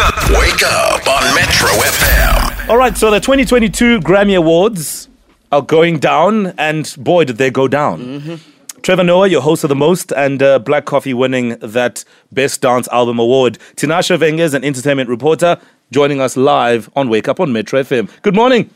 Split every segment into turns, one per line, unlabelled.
Wake up, wake up on Metro FM.
All right, so the 2022 Grammy Awards are going down, and boy, did they go down. Trevor Noah, your host of The Most, and uh, Black Coffee winning that Best Dance Album Award. Tinashe Venge is an entertainment reporter joining us live on Wake Up on Metro FM. Good morning.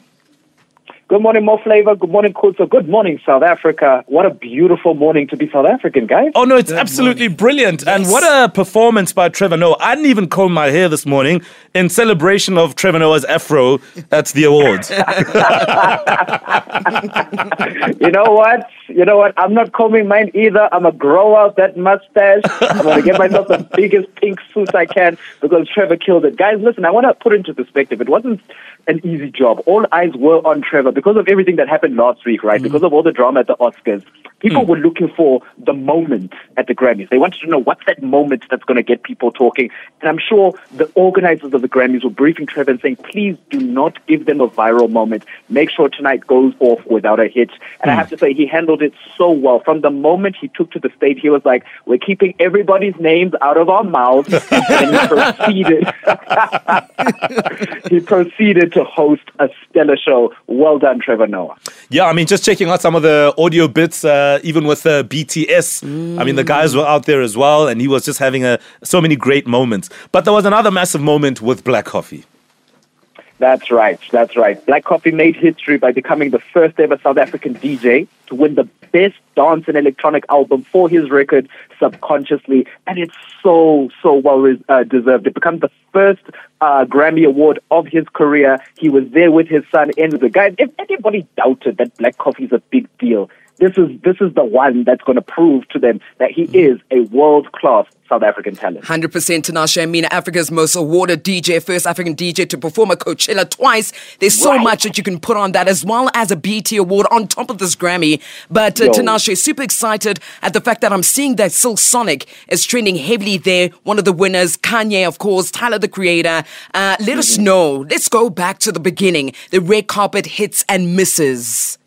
Good morning, Mo Flava. Good morning, Kuzo. Good morning, South Africa. What a beautiful morning to be South African, guys.
Oh no, it's absolutely brilliant. And what a performance by Trevor Noah. I didn't even comb my hair this morning in celebration of Trevor Noah's afro at the awards.
You know what? You know what? I'm not combing mine either. I'm going to grow out that mustache. I'm going to get myself the biggest pink suit I can because Trevor killed it. Guys, listen, I want to put into perspective. It wasn't an easy job. All eyes were on Trevor because of everything that happened last week, right? Mm-hmm. Because of all the drama at the Oscars. People mm. were looking for the moment at the Grammys. They wanted to know what's that moment that's going to get people talking. And I'm sure the organizers of the Grammys were briefing Trevor and saying, please do not give them a viral moment. Make sure tonight goes off without a hitch. And I mm. have to say, he handled it so well. From the moment he took to the stage, he was like, we're keeping everybody's names out of our mouths. and he proceeded. he proceeded to host a stellar show. Well done, Trevor Noah.
Yeah, I mean, just checking out some of the audio bits, uh, even with uh, BTS. I mean, the guys were out there as well, and he was just having a, so many great moments. But there was another massive moment with Black Coffee.
That's right. That's right. Black Coffee made history by becoming the first ever South African DJ to win the best dance and electronic album for his record, Subconsciously, and it's so so well uh, deserved. It became the first uh, Grammy Award of his career. He was there with his son and with the guys. If anybody doubted that Black Coffee is a big deal, this is this is the one that's going to prove to them that he is a world class South African talent.
100% Tinashe Amina, Africa's most awarded DJ, first African DJ to perform at Coachella twice. There's so
Right.
much that you can put on that, as well as a BET award on top of this Grammy. But uh,
Yo.
Tinashe, super excited at the fact that I'm seeing that Silk Sonic is trending heavily there. One of the winners, Kanye, of course, Tyler the Creator. Uh, let us know. Let's go back to the beginning. The red carpet hits and misses.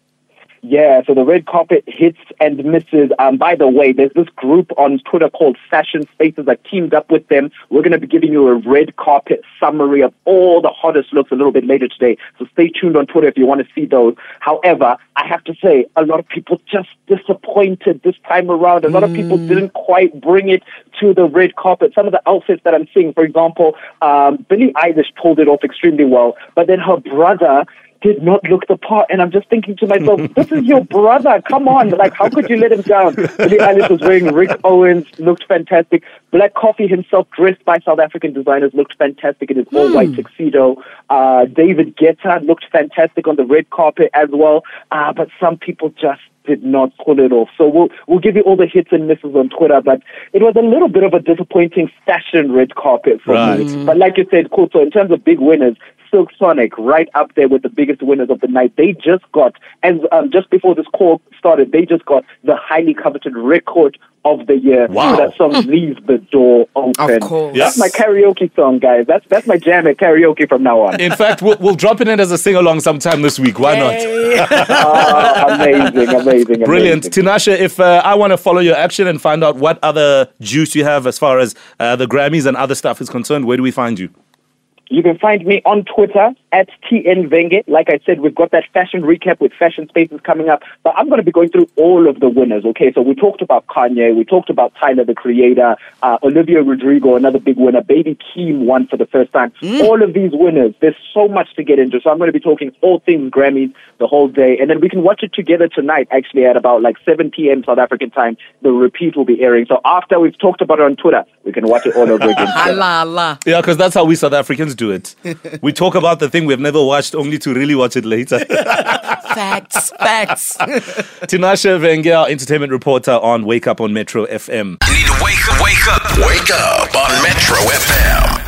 Yeah, so the red carpet hits and misses. Um, by the way, there's this group on Twitter called Fashion Spaces. I teamed up with them. We're going to be giving you a red carpet summary of all the hottest looks a little bit later today. So stay tuned on Twitter if you want to see those. However, I have to say, a lot of people just disappointed this time around. A lot of people didn't quite bring it to the red carpet. Some of the outfits that I'm seeing, for example, um, Billie Eilish pulled it off extremely well, but then her brother did not look the part. And I'm just thinking to myself, this is your brother. Come on. Like, how could you let him down? Billie Eilish was wearing Rick Owens, looked fantastic. Black Coffee himself, dressed by South African designers, looked fantastic in his all white tuxedo. Uh, David Guetta looked fantastic on the red carpet as well. Uh, but some people just did not pull it off. So we'll we'll give you all the hits and misses on Twitter, but it was a little bit of a disappointing fashion red carpet for
Right.
me. But like you said, cool. So in terms of big winners, Silk Sonic right up there with the biggest winners of the night. They just got, and um, just before this call started, they just got the highly coveted record of the year.
Wow.
So that song leaves the door open.
Of course.
That's my karaoke song, guys. That's that's my jam at karaoke from now on.
In fact, we'll, we'll drop it in as a sing along sometime this week. Why not?
Ah, amazing, amazing,
Brilliant.
amazing.
Tinashe, if uh, I want to follow your action and find out what other juice you have as far as uh, the Grammys and other stuff is concerned, where do we find you?
You can find me on Twitter at TN Venge. Like I said, we've got that fashion recap with Fashion Spaces coming up. But I'm going to be going through all of the winners, okay? So we talked about Kanye. We talked about Tyler, the creator. Uh, Olivia Rodrigo, another big winner. Baby Keem won for the first time. All of these winners. There's so much to get into. So I'm going to be talking all things Grammys the whole day. And then we can watch it together tonight, actually, at about like 7 p.m. South African time. The repeat will be airing. So after we've talked about it on Twitter, we can watch it all over again. together.
Allah, Allah.
Yeah, because that's how we South Africans do it. we talk about the thing we've never watched only to really watch it later.
Facts, facts.
Tinashe Venge, entertainment reporter on Wake Up on Metro FM.
You need to wake up, wake up, wake up on Metro FM.